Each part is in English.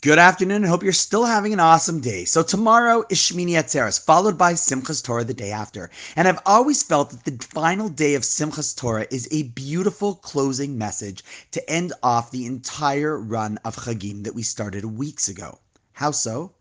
Good afternoon. and hope you're still having an awesome day. So tomorrow is Shmini Atzeres, followed by Simchas Torah the day after. And I've always felt that the final day of Simchas Torah is a beautiful closing message to end off the entire run of Chagim that we started weeks ago. How so?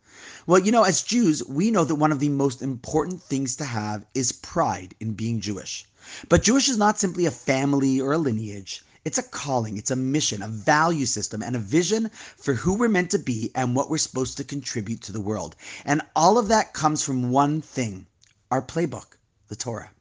Well, you know, as Jews, we know that one of the most important things to have is pride in being Jewish. But Jewish is not simply a family or a lineage. It's a calling, it's a mission, a value system, and a vision for who we're meant to be and what we're supposed to contribute to the world. And all of that comes from one thing our playbook, the Torah.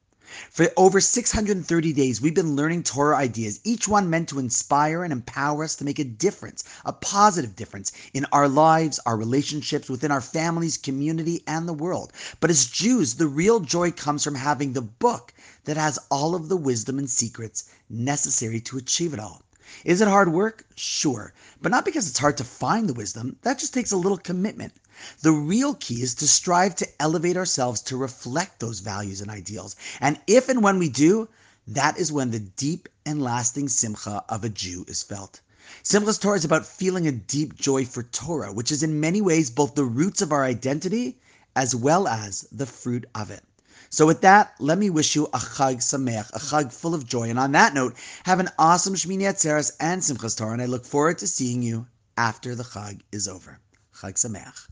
For over 630 days, we've been learning Torah ideas, each one meant to inspire and empower us to make a difference, a positive difference in our lives, our relationships, within our families, community, and the world. But as Jews, the real joy comes from having the book that has all of the wisdom and secrets necessary to achieve it all. Is it hard work? Sure, but not because it's hard to find the wisdom. That just takes a little commitment. The real key is to strive to elevate ourselves to reflect those values and ideals. And if and when we do, that is when the deep and lasting simcha of a Jew is felt. Simchas Torah is about feeling a deep joy for Torah, which is in many ways both the roots of our identity as well as the fruit of it. So with that, let me wish you a Chag Sameach, a Chag full of joy. And on that note, have an awesome Shmini Atzeres and Simchas Torah, and I look forward to seeing you after the Chag is over. Chag Sameach.